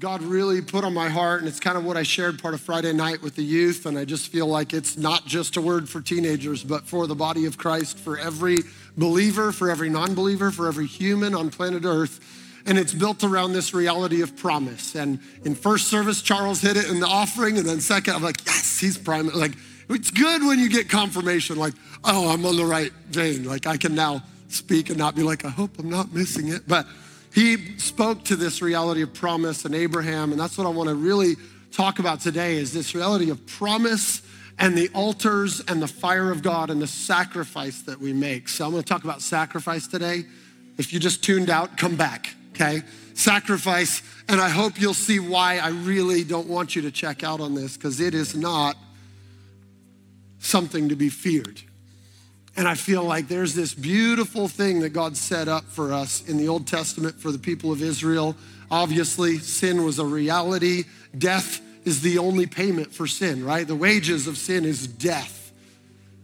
God really put on my heart, and it's kind of what I shared part of Friday night with the youth. And I just feel like it's not just a word for teenagers, but for the body of Christ, for every believer, for every non believer, for every human on planet Earth. And it's built around this reality of promise. And in first service, Charles hit it in the offering. And then second, I'm like, yes, he's prime. Like, it's good when you get confirmation, like, oh, I'm on the right vein. Like, I can now speak and not be like, I hope I'm not missing it. But he spoke to this reality of promise and Abraham, and that's what I want to really talk about today is this reality of promise and the altars and the fire of God and the sacrifice that we make. So I'm going to talk about sacrifice today. If you just tuned out, come back, okay? Sacrifice, and I hope you'll see why I really don't want you to check out on this because it is not something to be feared. And I feel like there's this beautiful thing that God set up for us in the Old Testament for the people of Israel. Obviously, sin was a reality. Death is the only payment for sin, right? The wages of sin is death,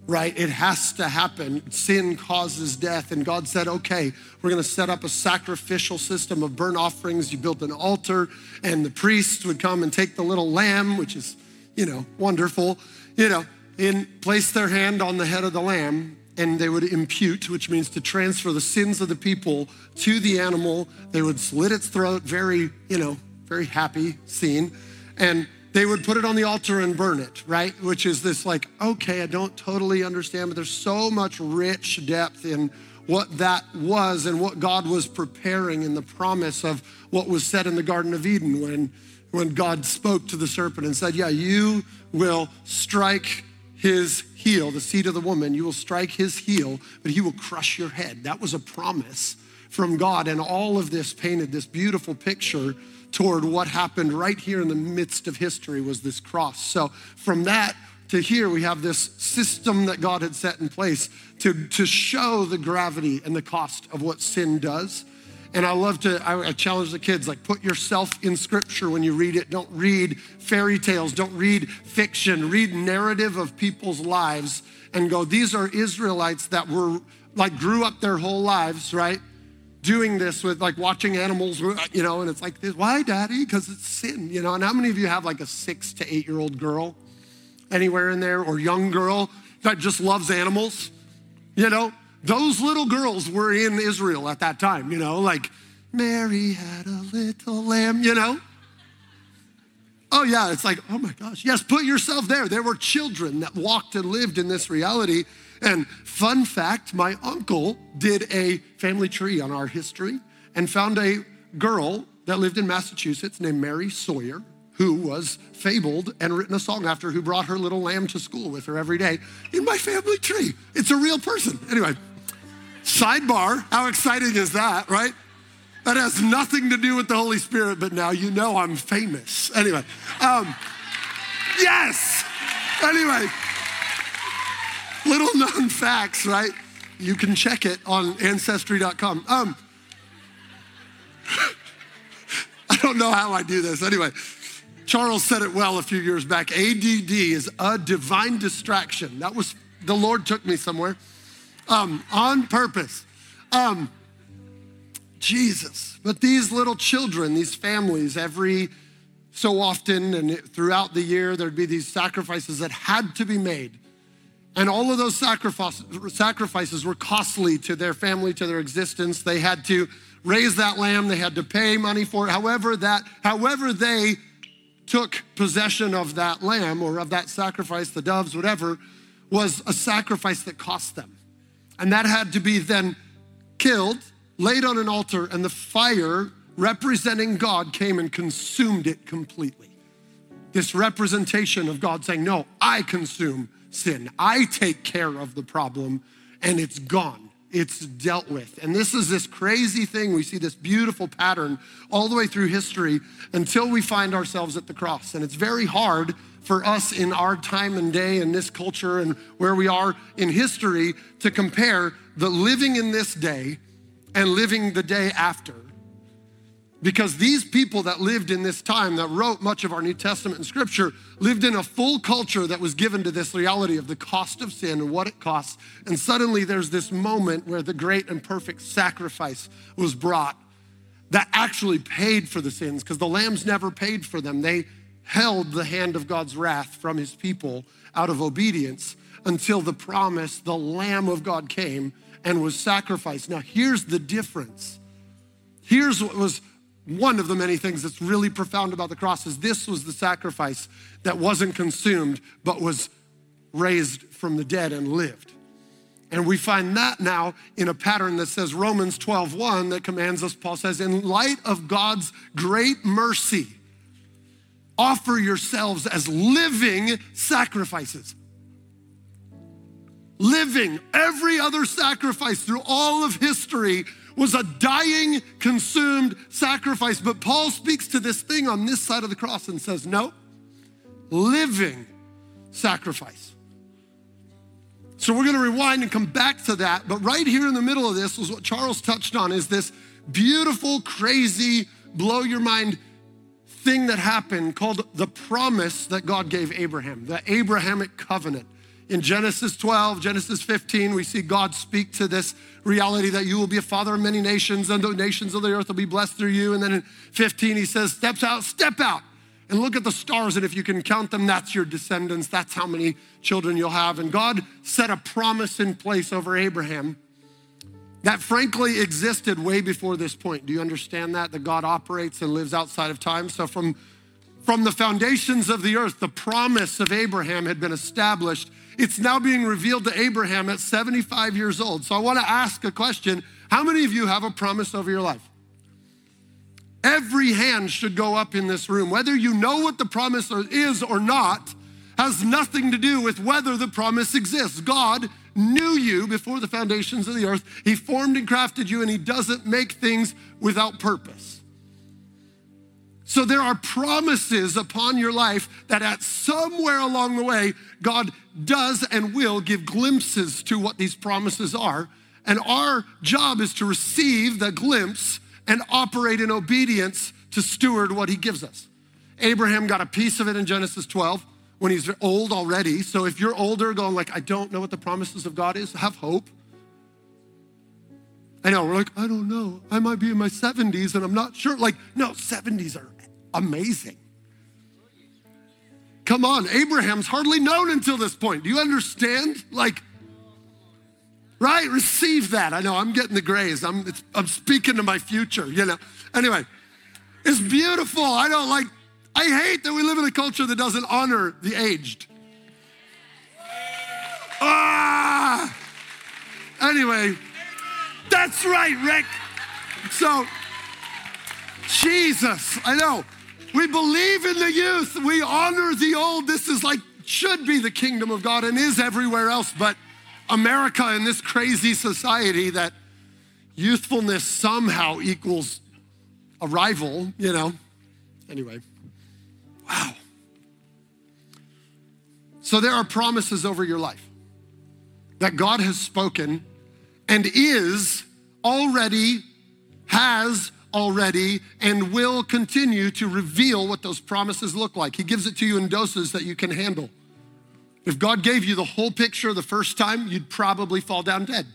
right? It has to happen. Sin causes death. And God said, okay, we're going to set up a sacrificial system of burnt offerings. You built an altar, and the priests would come and take the little lamb, which is, you know, wonderful, you know, and place their hand on the head of the lamb and they would impute, which means to transfer the sins of the people to the animal. They would slit its throat, very, you know, very happy scene. And they would put it on the altar and burn it, right? Which is this like, okay, I don't totally understand, but there's so much rich depth in what that was and what God was preparing in the promise of what was said in the Garden of Eden when, when God spoke to the serpent and said, Yeah, you will strike his heel, the seed of the woman, you will strike his heel, but he will crush your head. That was a promise from God. And all of this painted this beautiful picture toward what happened right here in the midst of history was this cross. So from that to here, we have this system that God had set in place to, to show the gravity and the cost of what sin does and I love to, I, I, challenge the kids, like put yourself in scripture when you read it. Don't read fairy tales, don't read fiction, read narrative of people's lives and go, these are Israelites that were like grew up their whole lives, right? Doing this with like watching animals, uh, you know, and it's like, this, why, daddy? Because it's sin, you know. And how many of you have like a six to eight year old girl anywhere in there or young girl that just loves animals, you know? Those little girls were in Israel at that time, you know, like Mary had a little lamb, you know. Oh, yeah, it's like, oh my gosh. Yes, put yourself there. There were children that walked and lived in this reality. And fun fact my uncle did a family tree on our history and found a girl that lived in Massachusetts named Mary Sawyer who was fabled and written a song after, who brought her little lamb to school with her every day in my family tree. It's a real person. Anyway, sidebar, how exciting is that, right? That has nothing to do with the Holy Spirit, but now you know I'm famous. Anyway, um, yes. Anyway, little known facts, right? You can check it on ancestry.com. Um, I don't know how I do this. Anyway, Charles said it well a few years back. ADD is a divine distraction. That was, the Lord took me somewhere um, on purpose. Um, Jesus. But these little children, these families, every so often and throughout the year, there'd be these sacrifices that had to be made. And all of those sacrifices were costly to their family, to their existence. They had to raise that lamb, they had to pay money for it. However, that, however they took possession of that lamb or of that sacrifice, the doves, whatever, was a sacrifice that cost them. And that had to be then killed, laid on an altar, and the fire representing God came and consumed it completely. This representation of God saying, No, I consume sin, I take care of the problem, and it's gone it's dealt with. And this is this crazy thing. We see this beautiful pattern all the way through history until we find ourselves at the cross. And it's very hard for us in our time and day in this culture and where we are in history to compare the living in this day and living the day after because these people that lived in this time, that wrote much of our New Testament and Scripture, lived in a full culture that was given to this reality of the cost of sin and what it costs. And suddenly there's this moment where the great and perfect sacrifice was brought. that actually paid for the sins because the lambs never paid for them. They held the hand of God's wrath from his people out of obedience until the promise, the Lamb of God came and was sacrificed. Now, here's the difference. Here's what was one of the many things that's really profound about the cross is this was the sacrifice that wasn't consumed but was raised from the dead and lived. And we find that now in a pattern that says Romans 12:1 that commands us Paul says in light of God's great mercy offer yourselves as living sacrifices. Living every other sacrifice through all of history was a dying, consumed sacrifice. But Paul speaks to this thing on this side of the cross and says, No, living sacrifice. So we're going to rewind and come back to that. But right here in the middle of this was what Charles touched on is this beautiful, crazy, blow your mind thing that happened called the promise that God gave Abraham, the Abrahamic covenant. In Genesis 12, Genesis 15, we see God speak to this reality that you will be a father of many nations and the nations of the earth will be blessed through you. And then in 15, he says, Steps out, step out and look at the stars. And if you can count them, that's your descendants. That's how many children you'll have. And God set a promise in place over Abraham that frankly existed way before this point. Do you understand that? That God operates and lives outside of time. So from from the foundations of the earth, the promise of Abraham had been established. It's now being revealed to Abraham at 75 years old. So I want to ask a question How many of you have a promise over your life? Every hand should go up in this room. Whether you know what the promise is or not has nothing to do with whether the promise exists. God knew you before the foundations of the earth. He formed and crafted you, and He doesn't make things without purpose. So there are promises upon your life that at somewhere along the way, God does and will give glimpses to what these promises are. And our job is to receive the glimpse and operate in obedience to steward what he gives us. Abraham got a piece of it in Genesis 12 when he's old already. So if you're older going like, I don't know what the promises of God is, have hope. I know, we're like, I don't know. I might be in my 70s and I'm not sure. Like, no, 70s are amazing. Come on, Abraham's hardly known until this point. Do you understand? Like, right? Receive that. I know I'm getting the grays. I'm, I'm speaking to my future, you know. Anyway, it's beautiful. I don't like, I hate that we live in a culture that doesn't honor the aged. Ah! Anyway, that's right, Rick. So, Jesus, I know. We believe in the youth. We honor the old. This is like, should be the kingdom of God and is everywhere else. But America in this crazy society that youthfulness somehow equals arrival, you know. Anyway, wow. So there are promises over your life that God has spoken and is already, has already and will continue to reveal what those promises look like. He gives it to you in doses that you can handle. If God gave you the whole picture the first time, you'd probably fall down dead.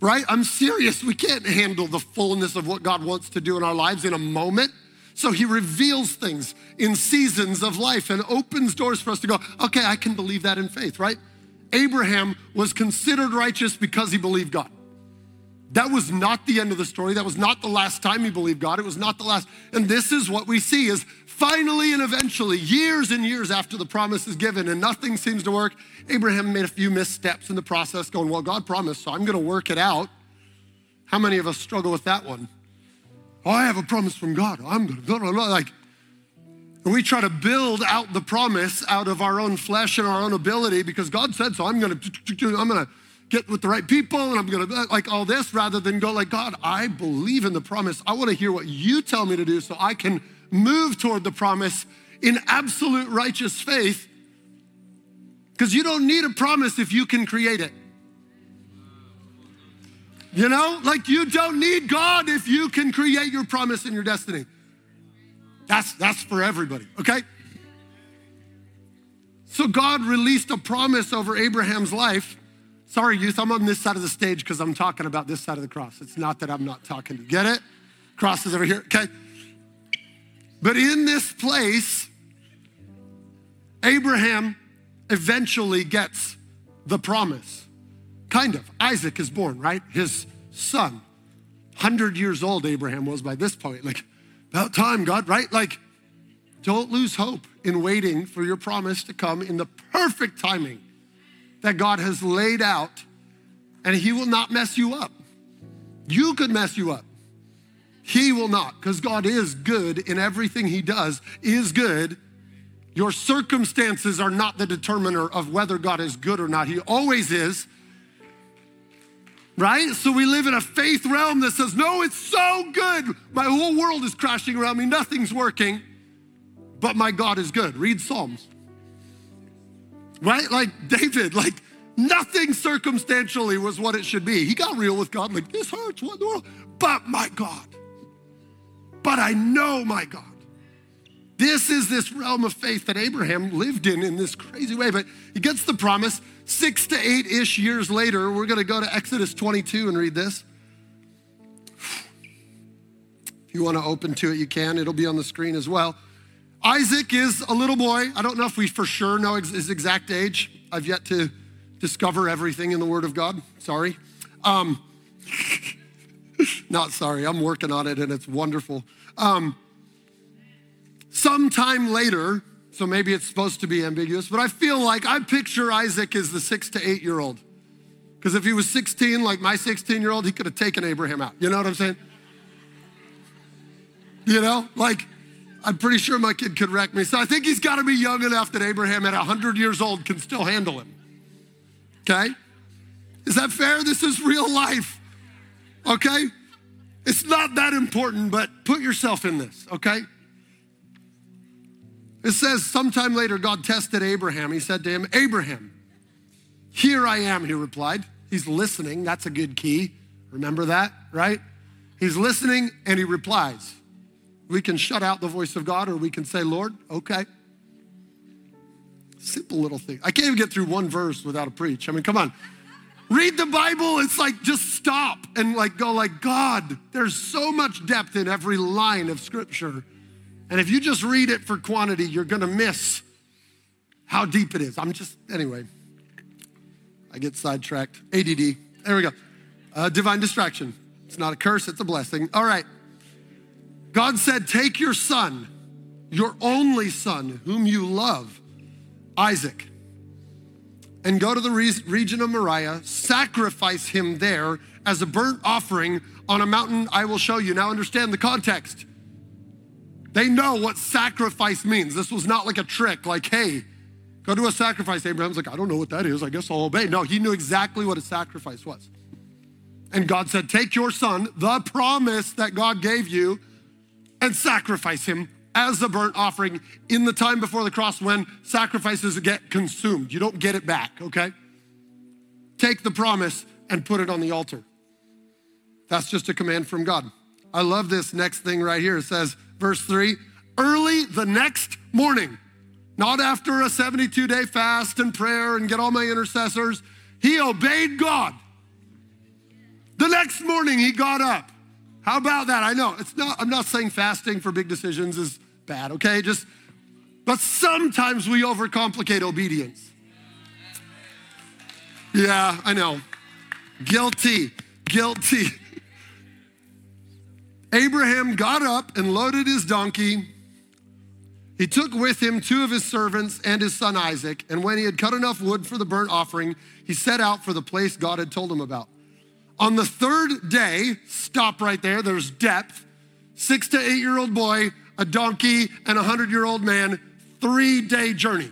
Right? I'm serious. We can't handle the fullness of what God wants to do in our lives in a moment. So he reveals things in seasons of life and opens doors for us to go, okay, I can believe that in faith, right? Abraham was considered righteous because he believed God. That was not the end of the story. That was not the last time he believed God. It was not the last. And this is what we see is finally and eventually, years and years after the promise is given and nothing seems to work, Abraham made a few missteps in the process going, well, God promised, so I'm going to work it out. How many of us struggle with that one? Oh, I have a promise from God. I'm going to, like, we try to build out the promise out of our own flesh and our own ability because God said so. I'm to, I'm to, get with the right people and I'm gonna like all this rather than go like, God, I believe in the promise. I wanna hear what you tell me to do so I can move toward the promise in absolute righteous faith. Because you don't need a promise if you can create it. You know, like you don't need God if you can create your promise and your destiny. That's that's for everybody, okay? So God released a promise over Abraham's life Sorry, youth, I'm on this side of the stage because I'm talking about this side of the cross. It's not that I'm not talking to. Get it? Crosses over here, okay? But in this place, Abraham eventually gets the promise. Kind of. Isaac is born, right? His son. 100 years old, Abraham was by this point. Like, about time, God, right? Like, don't lose hope in waiting for your promise to come in the perfect timing that God has laid out, and He will not mess you up. You could mess you up. He will not, because God is good in everything He does, is good. Your circumstances are not the determiner of whether God is good or not. He always is. Right? So we live in a faith realm that says, no, it's so good. My whole world is crashing around me, nothing's working but my God is good. Read Psalms. Right? Like David, like nothing circumstantially was what it should be. He got real with God, like, this hurts, what in the world? But my God. But I know my God. This is this realm of faith that Abraham lived in in this crazy way. But he gets the promise. Six to eight ish years later, we're going to go to Exodus 22 and read this. If you want to open to it, you can. It'll be on the screen as well. Isaac is a little boy. I don't know if we for sure know his exact age. I've yet to discover everything in the Word of God. Sorry. Um, not sorry, I'm working on it and it's wonderful. Um, sometime later, so maybe it's supposed to be ambiguous, but I feel like I picture Isaac as the six to eight year old. Because if he was 16, like my 16 year old, he could have taken Abraham out. You know what I'm saying? You know, like I'm pretty sure my kid could wreck me. So I think he's got to be young enough that Abraham at 100 years old can still handle him. Okay? Is that fair? This is real life. Okay? It's not that important, but put yourself in this, okay? It says, sometime later, God tested Abraham. He said to him, Abraham, here I am, he replied. He's listening. That's a good key. Remember that, right? He's listening and he replies. We can shut out the voice of God or we can say, Lord, okay. Simple little thing. I can't even get through one verse without a preach. I mean, come on. Read the Bible, it's like just stop and like go like, God, there's so much depth in every line of scripture. And if you just read it for quantity, you're gonna miss how deep it is. I'm just, anyway, I get sidetracked. ADD. There we go. Uh, divine distraction. It's not a curse, it's a blessing. All right. God said, Take your son, your only son, whom you love, Isaac, and go to the region of Moriah, sacrifice him there as a burnt offering on a mountain I will show you. Now, understand the context. They know what sacrifice means. This was not like a trick, like, hey, go do a sacrifice. Abraham's like, I don't know what that is. I guess I'll obey. No, he knew exactly what a sacrifice was. And God said, Take your son, the promise that God gave you, and sacrifice him as a burnt offering in the time before the cross when sacrifices get consumed. You don't get it back, okay? Take the promise and put it on the altar. That's just a command from God. I love this next thing right here. It says, verse three, early the next morning, not after a 72 day fast and prayer and get all my intercessors. He obeyed God. The next morning, he got up how about that? I know it's not, I'm not saying fasting for big decisions is bad, okay? Just, but sometimes we overcomplicate obedience. Yeah, I know. Guilty, guilty. Abraham got up and loaded his donkey. He took with him two of his servants and his son Isaac. And when he had cut enough wood for the burnt offering, he set out for the place God had told him about. On the third day, stop right there, there's depth. Six to eight year old boy, a donkey, and a hundred year old man, three day journey.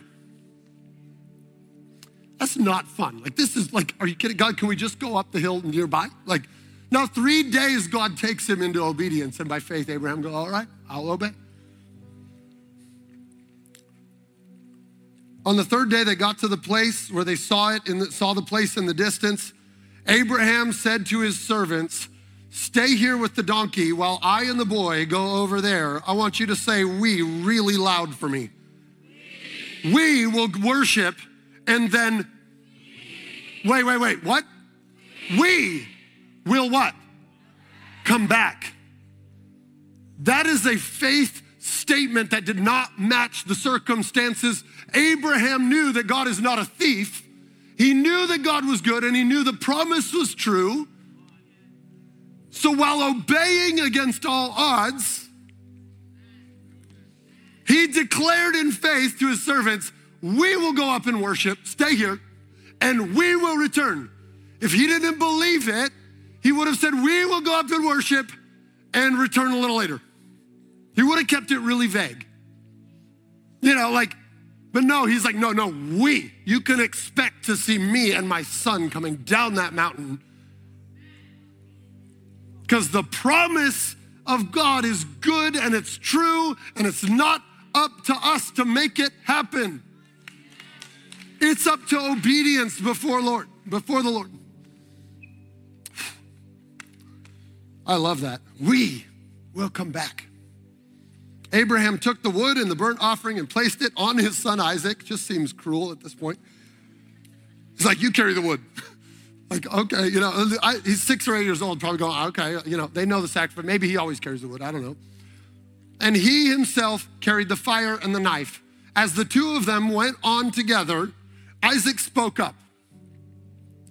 That's not fun. Like, this is like, are you kidding? God, can we just go up the hill nearby? Like, now, three days, God takes him into obedience, and by faith, Abraham goes, All right, I'll obey. On the third day, they got to the place where they saw it and saw the place in the distance. Abraham said to his servants, Stay here with the donkey while I and the boy go over there. I want you to say we really loud for me. We, we will worship and then, wait, wait, wait, what? We will what? Come back. That is a faith statement that did not match the circumstances. Abraham knew that God is not a thief. He knew that God was good and he knew the promise was true. So while obeying against all odds, he declared in faith to his servants, We will go up and worship, stay here, and we will return. If he didn't believe it, he would have said, We will go up and worship and return a little later. He would have kept it really vague. You know, like, but no, he's like, No, no, we. You can expect to see me and my son coming down that mountain because the promise of God is good and it's true and it's not up to us to make it happen. It's up to obedience before Lord, before the Lord. I love that. We will come back. Abraham took the wood and the burnt offering and placed it on his son Isaac. Just seems cruel at this point. He's like, You carry the wood. Like, okay, you know, I, he's six or eight years old, probably going, okay, you know, they know the sacrifice. Maybe he always carries the wood, I don't know. And he himself carried the fire and the knife. As the two of them went on together, Isaac spoke up.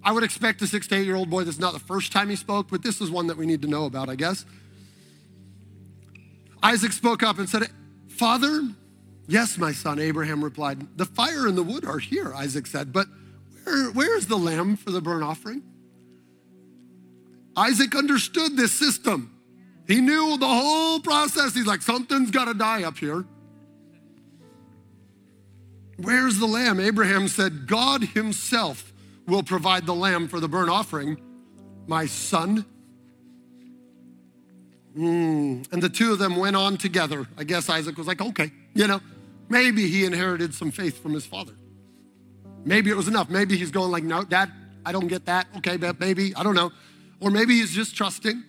I would expect a six to eight year old boy, this is not the first time he spoke, but this is one that we need to know about, I guess. Isaac spoke up and said, Father, yes, my son, Abraham replied. The fire and the wood are here, Isaac said, but where, where's the lamb for the burnt offering? Isaac understood this system. He knew the whole process. He's like, something's got to die up here. Where's the lamb? Abraham said, God himself will provide the lamb for the burnt offering, my son. Mm. And the two of them went on together. I guess Isaac was like, okay, you know, maybe he inherited some faith from his father. Maybe it was enough. Maybe he's going like, no, dad, I don't get that. Okay, but maybe, I don't know. Or maybe he's just trusting.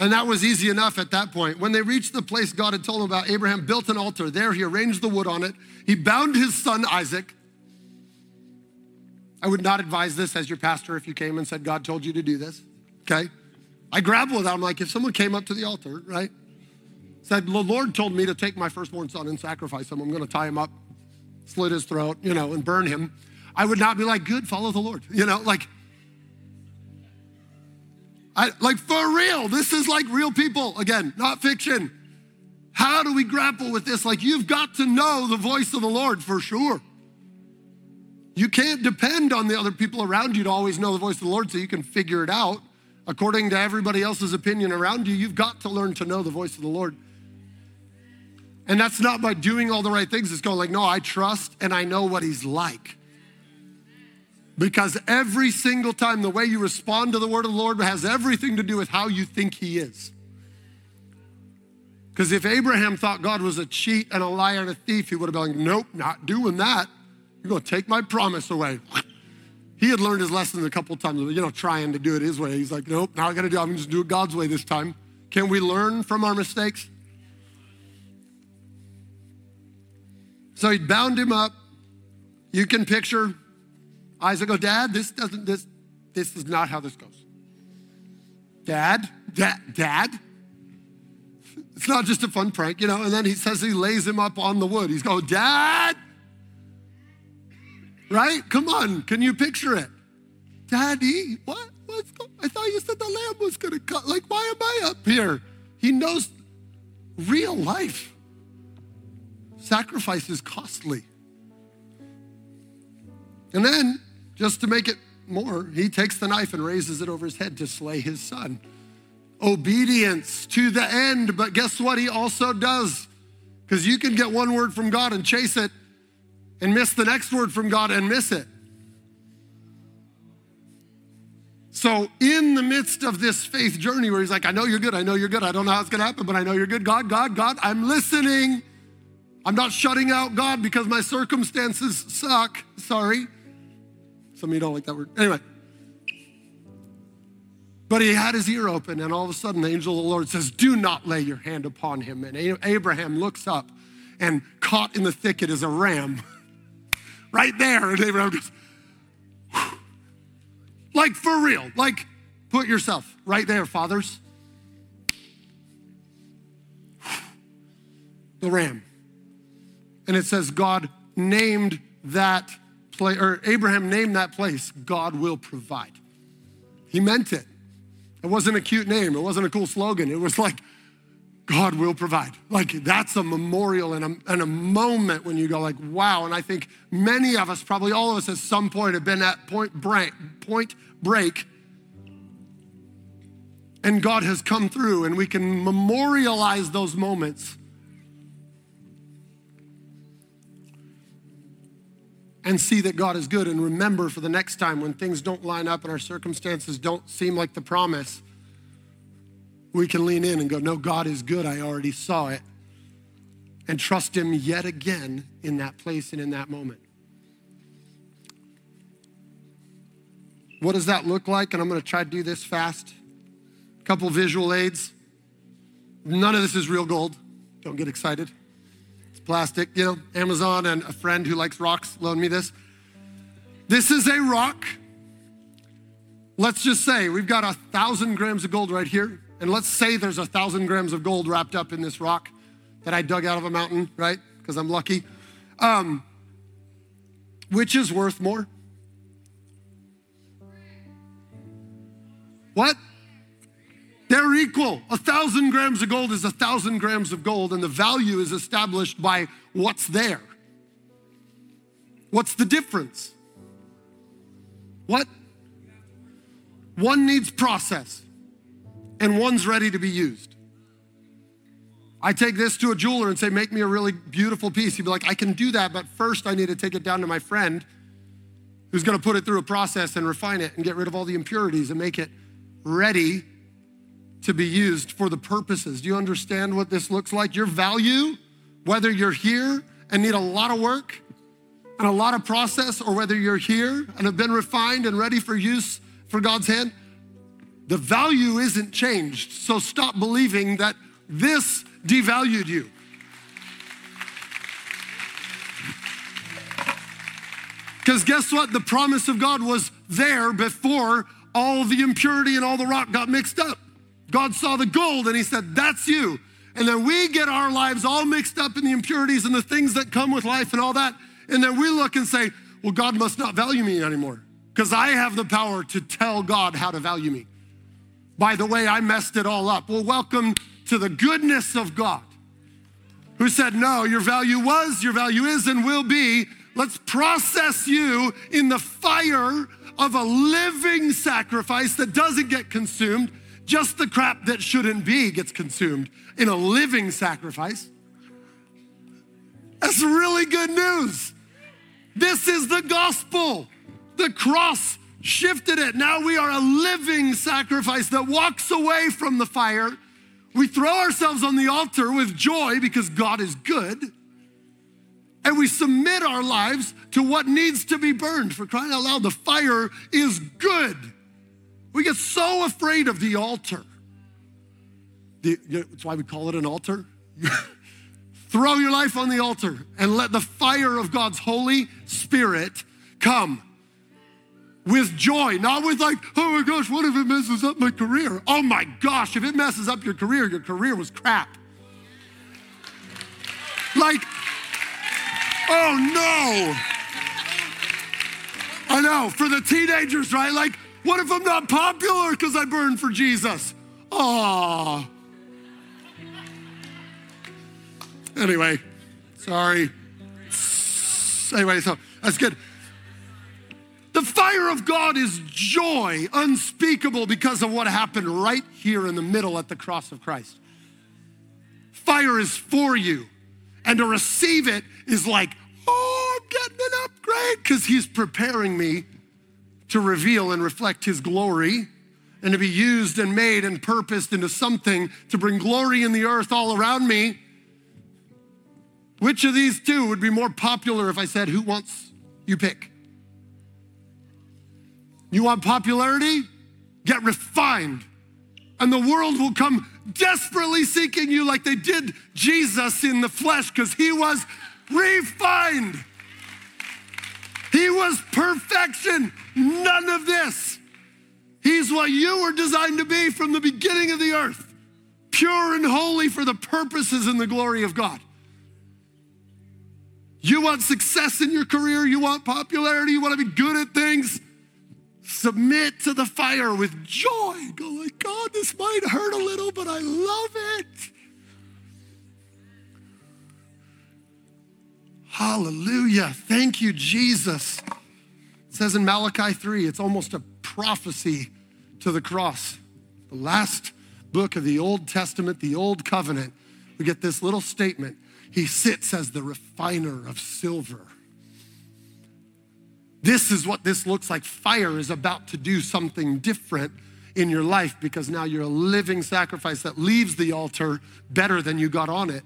And that was easy enough at that point. When they reached the place God had told them about, Abraham built an altar. There he arranged the wood on it. He bound his son Isaac. I would not advise this as your pastor if you came and said, God told you to do this. Okay? I grapple with that. I'm like, if someone came up to the altar, right? Said, the Lord told me to take my firstborn son and sacrifice him. I'm going to tie him up slit his throat, you know, and burn him, I would not be like, good, follow the Lord. You know, like, I, like for real, this is like real people, again, not fiction. How do we grapple with this? Like, you've got to know the voice of the Lord for sure. You can't depend on the other people around you to always know the voice of the Lord so you can figure it out according to everybody else's opinion around you. You've got to learn to know the voice of the Lord. And that's not by doing all the right things. It's going like, no, I trust and I know what he's like. Because every single time the way you respond to the word of the Lord has everything to do with how you think he is. Because if Abraham thought God was a cheat and a liar and a thief, he would have been like, nope, not doing that. You're going to take my promise away. He had learned his lesson a couple times, you know, trying to do it his way. He's like, nope, not going to do it. I'm going to just do it God's way this time. Can we learn from our mistakes? So he bound him up. You can picture Isaac go, Dad, this doesn't, this, this is not how this goes. Dad, dad, dad. It's not just a fun prank, you know. And then he says he lays him up on the wood. He's going, Dad. Right? Come on. Can you picture it? Daddy, what? What's going I thought you said the lamb was going to cut. Like, why am I up here? He knows real life. Sacrifice is costly. And then, just to make it more, he takes the knife and raises it over his head to slay his son. Obedience to the end, but guess what he also does? Because you can get one word from God and chase it and miss the next word from God and miss it. So, in the midst of this faith journey where he's like, I know you're good, I know you're good, I don't know how it's gonna happen, but I know you're good. God, God, God, I'm listening. I'm not shutting out God because my circumstances suck. Sorry. Some of you don't like that word. Anyway. But he had his ear open, and all of a sudden, the angel of the Lord says, Do not lay your hand upon him. And Abraham looks up, and caught in the thicket is a ram right there. And Abraham goes, like for real, like put yourself right there, fathers. the ram. And it says God named that place, or Abraham named that place, God will provide. He meant it. It wasn't a cute name, it wasn't a cool slogan. It was like, God will provide. Like that's a memorial and a, and a moment when you go like, wow. And I think many of us, probably all of us at some point have been at point break, point break. And God has come through and we can memorialize those moments. And see that God is good and remember for the next time when things don't line up and our circumstances don't seem like the promise we can lean in and go, No, God is good. I already saw it. And trust Him yet again in that place and in that moment. What does that look like? And I'm going to try to do this fast. A couple visual aids. None of this is real gold. Don't get excited. It's plastic. You know, Amazon and a friend who likes rocks loaned me this. This is a rock. Let's just say we've got a thousand grams of gold right here. And let's say there's a thousand grams of gold wrapped up in this rock that I dug out of a mountain, right? Because I'm lucky. Um, which is worth more? What? They're equal. A thousand grams of gold is a thousand grams of gold, and the value is established by what's there. What's the difference? What? One needs process and one's ready to be used. I take this to a jeweler and say, Make me a really beautiful piece. He'd be like, I can do that, but first I need to take it down to my friend who's gonna put it through a process and refine it and get rid of all the impurities and make it ready to be used for the purposes. Do you understand what this looks like? Your value, whether you're here and need a lot of work and a lot of process, or whether you're here and have been refined and ready for use for God's hand, the value isn't changed. So stop believing that this devalued you. Because guess what? The promise of God was there before all the impurity and all the rock got mixed up. God saw the gold and he said, That's you. And then we get our lives all mixed up in the impurities and the things that come with life and all that. And then we look and say, Well, God must not value me anymore because I have the power to tell God how to value me. By the way, I messed it all up. Well, welcome to the goodness of God, who said, No, your value was, your value is, and will be. Let's process you in the fire of a living sacrifice that doesn't get consumed. Just the crap that shouldn't be gets consumed in a living sacrifice. That's really good news. This is the gospel. The cross shifted it. Now we are a living sacrifice that walks away from the fire. We throw ourselves on the altar with joy because God is good. And we submit our lives to what needs to be burned. For crying out loud, the fire is good. We get so afraid of the altar. The, that's why we call it an altar. Throw your life on the altar and let the fire of God's Holy Spirit come with joy, not with like, oh my gosh, what if it messes up my career? Oh my gosh, if it messes up your career, your career was crap. Like, oh no. I know, for the teenagers, right? Like, what if I'm not popular because I burned for Jesus? Oh. Anyway, sorry. Anyway, so that's good. The fire of God is joy unspeakable because of what happened right here in the middle at the cross of Christ. Fire is for you, and to receive it is like, oh, I'm getting an upgrade because He's preparing me to reveal and reflect His glory and to be used and made and purposed into something to bring glory in the earth all around me. Which of these two would be more popular if I said, Who wants you pick? You want popularity? Get refined. And the world will come desperately seeking you like they did Jesus in the flesh because he was refined. He was perfection, none of this. He's what you were designed to be from the beginning of the earth, pure and holy for the purposes and the glory of God. You want success in your career, you want popularity, you want to be good at things. Submit to the fire with joy. Go like, God, this might hurt a little, but I love it. Hallelujah. Thank you, Jesus. It says in Malachi 3, it's almost a prophecy to the cross. The last book of the Old Testament, the Old Covenant, we get this little statement. He sits as the refiner of silver. This is what this looks like. Fire is about to do something different in your life because now you're a living sacrifice that leaves the altar better than you got on it.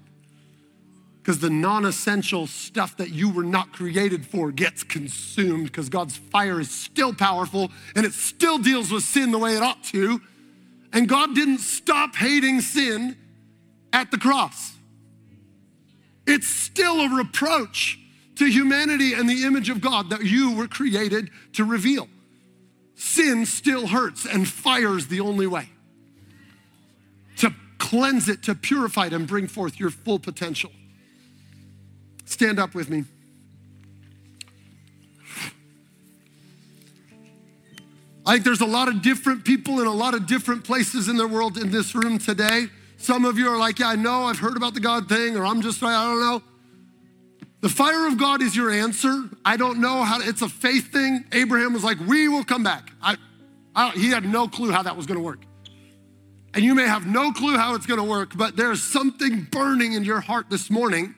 Because the non essential stuff that you were not created for gets consumed because God's fire is still powerful and it still deals with sin the way it ought to. And God didn't stop hating sin at the cross. It's still a reproach to humanity and the image of God that you were created to reveal. Sin still hurts, and fire is the only way to cleanse it, to purify it, and bring forth your full potential. Stand up with me. I think there's a lot of different people in a lot of different places in the world in this room today. Some of you are like, yeah, I know, I've heard about the God thing, or I'm just, I don't know. The fire of God is your answer. I don't know how, to, it's a faith thing. Abraham was like, we will come back. I, I, he had no clue how that was gonna work. And you may have no clue how it's gonna work, but there's something burning in your heart this morning,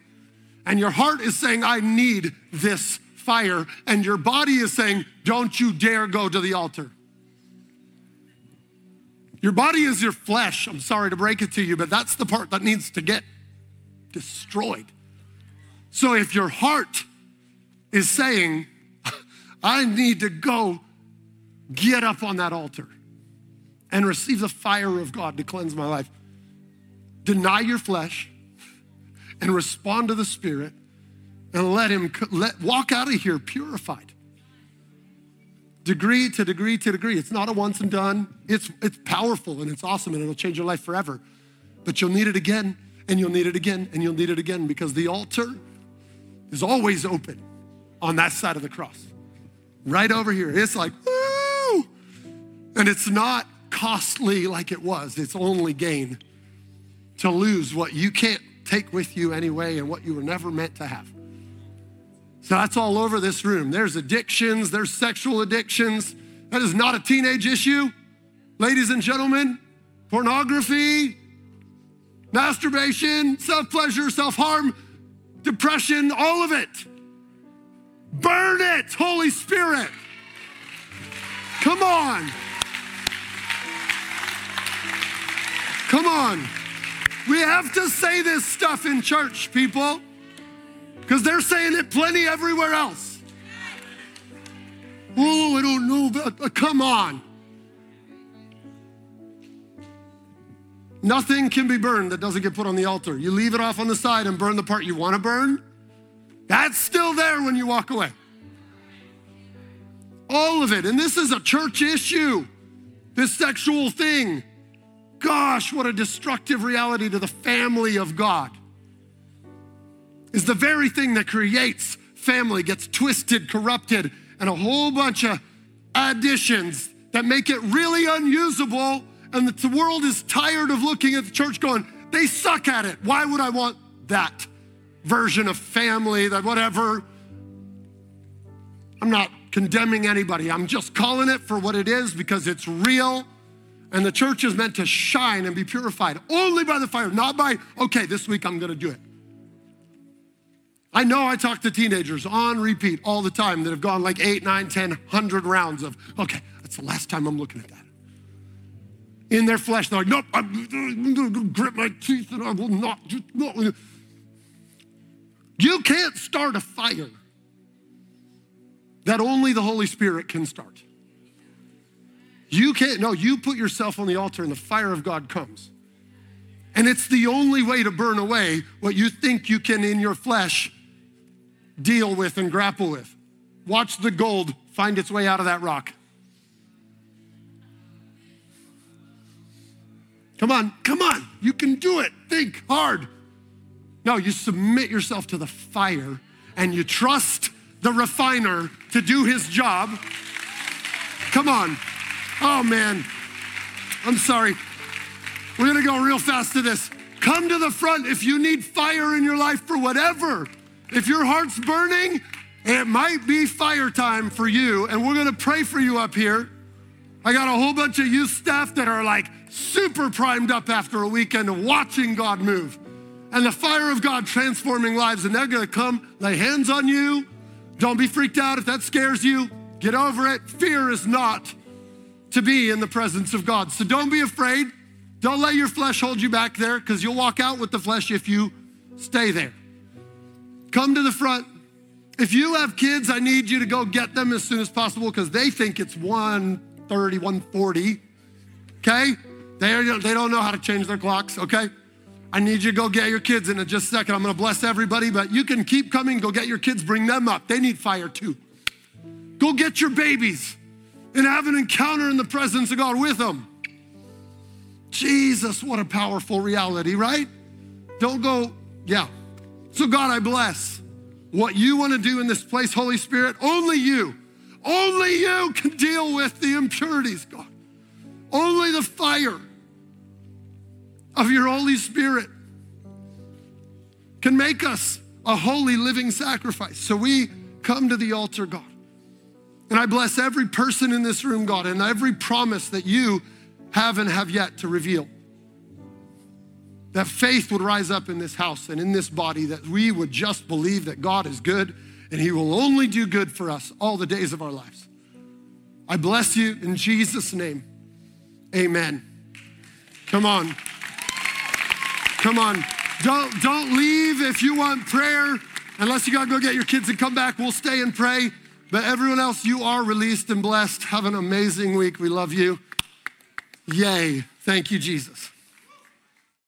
and your heart is saying, I need this fire, and your body is saying, don't you dare go to the altar. Your body is your flesh. I'm sorry to break it to you, but that's the part that needs to get destroyed. So if your heart is saying, I need to go get up on that altar and receive the fire of God to cleanse my life, deny your flesh and respond to the Spirit and let Him let, walk out of here purified degree to degree to degree. It's not a once and done. It's, it's powerful and it's awesome and it'll change your life forever. But you'll need it again and you'll need it again and you'll need it again because the altar is always open on that side of the cross. Right over here. It's like, woo! And it's not costly like it was, it's only gain to lose what you can't take with you anyway and what you were never meant to have. So that's all over this room. There's addictions, there's sexual addictions. That is not a teenage issue. Ladies and gentlemen, pornography, masturbation, self pleasure, self harm, depression, all of it. Burn it, Holy Spirit. Come on. Come on. We have to say this stuff in church, people because they're saying it plenty everywhere else. Oh, I don't know about, uh, come on. Nothing can be burned that doesn't get put on the altar. You leave it off on the side and burn the part you want to burn, that's still there when you walk away. All of it. And this is a church issue, this sexual thing. Gosh, what a destructive reality to the family of God is the very thing that creates family gets twisted, corrupted, and a whole bunch of additions that make it really unusable. And the world is tired of looking at the church going, they suck at it. Why would I want that version of family, that whatever? I'm not condemning anybody. I'm just calling it for what it is because it's real. And the church is meant to shine and be purified only by the fire, not by, okay, this week I'm gonna do it. I know I talk to teenagers on repeat all the time that have gone like eight, nine, ten, hundred rounds of, okay, that's the last time I'm looking at that. In their flesh, they're like, nope, I'm going to grip my teeth and I will not. Just, no. You can't start a fire that only the Holy Spirit can start. You can't, no, you put yourself on the altar and the fire of God comes. And it's the only way to burn away what you think you can in your flesh deal with and grapple with. Watch the gold find its way out of that rock. Come on, come on, you can do it. Think hard. No, you submit yourself to the fire and you trust the refiner to do his job. Come on. Oh man. I'm sorry. We're gonna go real fast to this. Come to the front if you need fire in your life for whatever. If your heart's burning, it might be fire time for you, and we're gonna pray for you up here. I got a whole bunch of youth staff that are like super primed up after a weekend of watching God move and the fire of God transforming lives, and they're gonna come lay hands on you. Don't be freaked out if that scares you. Get over it. Fear is not to be in the presence of God. So don't be afraid. Don't let your flesh hold you back there because you'll walk out with the flesh if you stay there. Come to the front. If you have kids, I need you to go get them as soon as possible because they think it's 130, 140. Okay? They, they don't know how to change their clocks, okay? I need you to go get your kids in just a second. I'm gonna bless everybody, but you can keep coming. Go get your kids, bring them up. They need fire too. Go get your babies and have an encounter in the presence of God with them. Jesus, what a powerful reality, right? Don't go, yeah. So, God, I bless what you want to do in this place, Holy Spirit. Only you, only you can deal with the impurities, God. Only the fire of your Holy Spirit can make us a holy living sacrifice. So we come to the altar, God. And I bless every person in this room, God, and every promise that you have and have yet to reveal. That faith would rise up in this house and in this body, that we would just believe that God is good and He will only do good for us all the days of our lives. I bless you in Jesus' name. Amen. Come on. Come on. Don't, don't leave if you want prayer. Unless you got to go get your kids and come back, we'll stay and pray. But everyone else, you are released and blessed. Have an amazing week. We love you. Yay. Thank you, Jesus.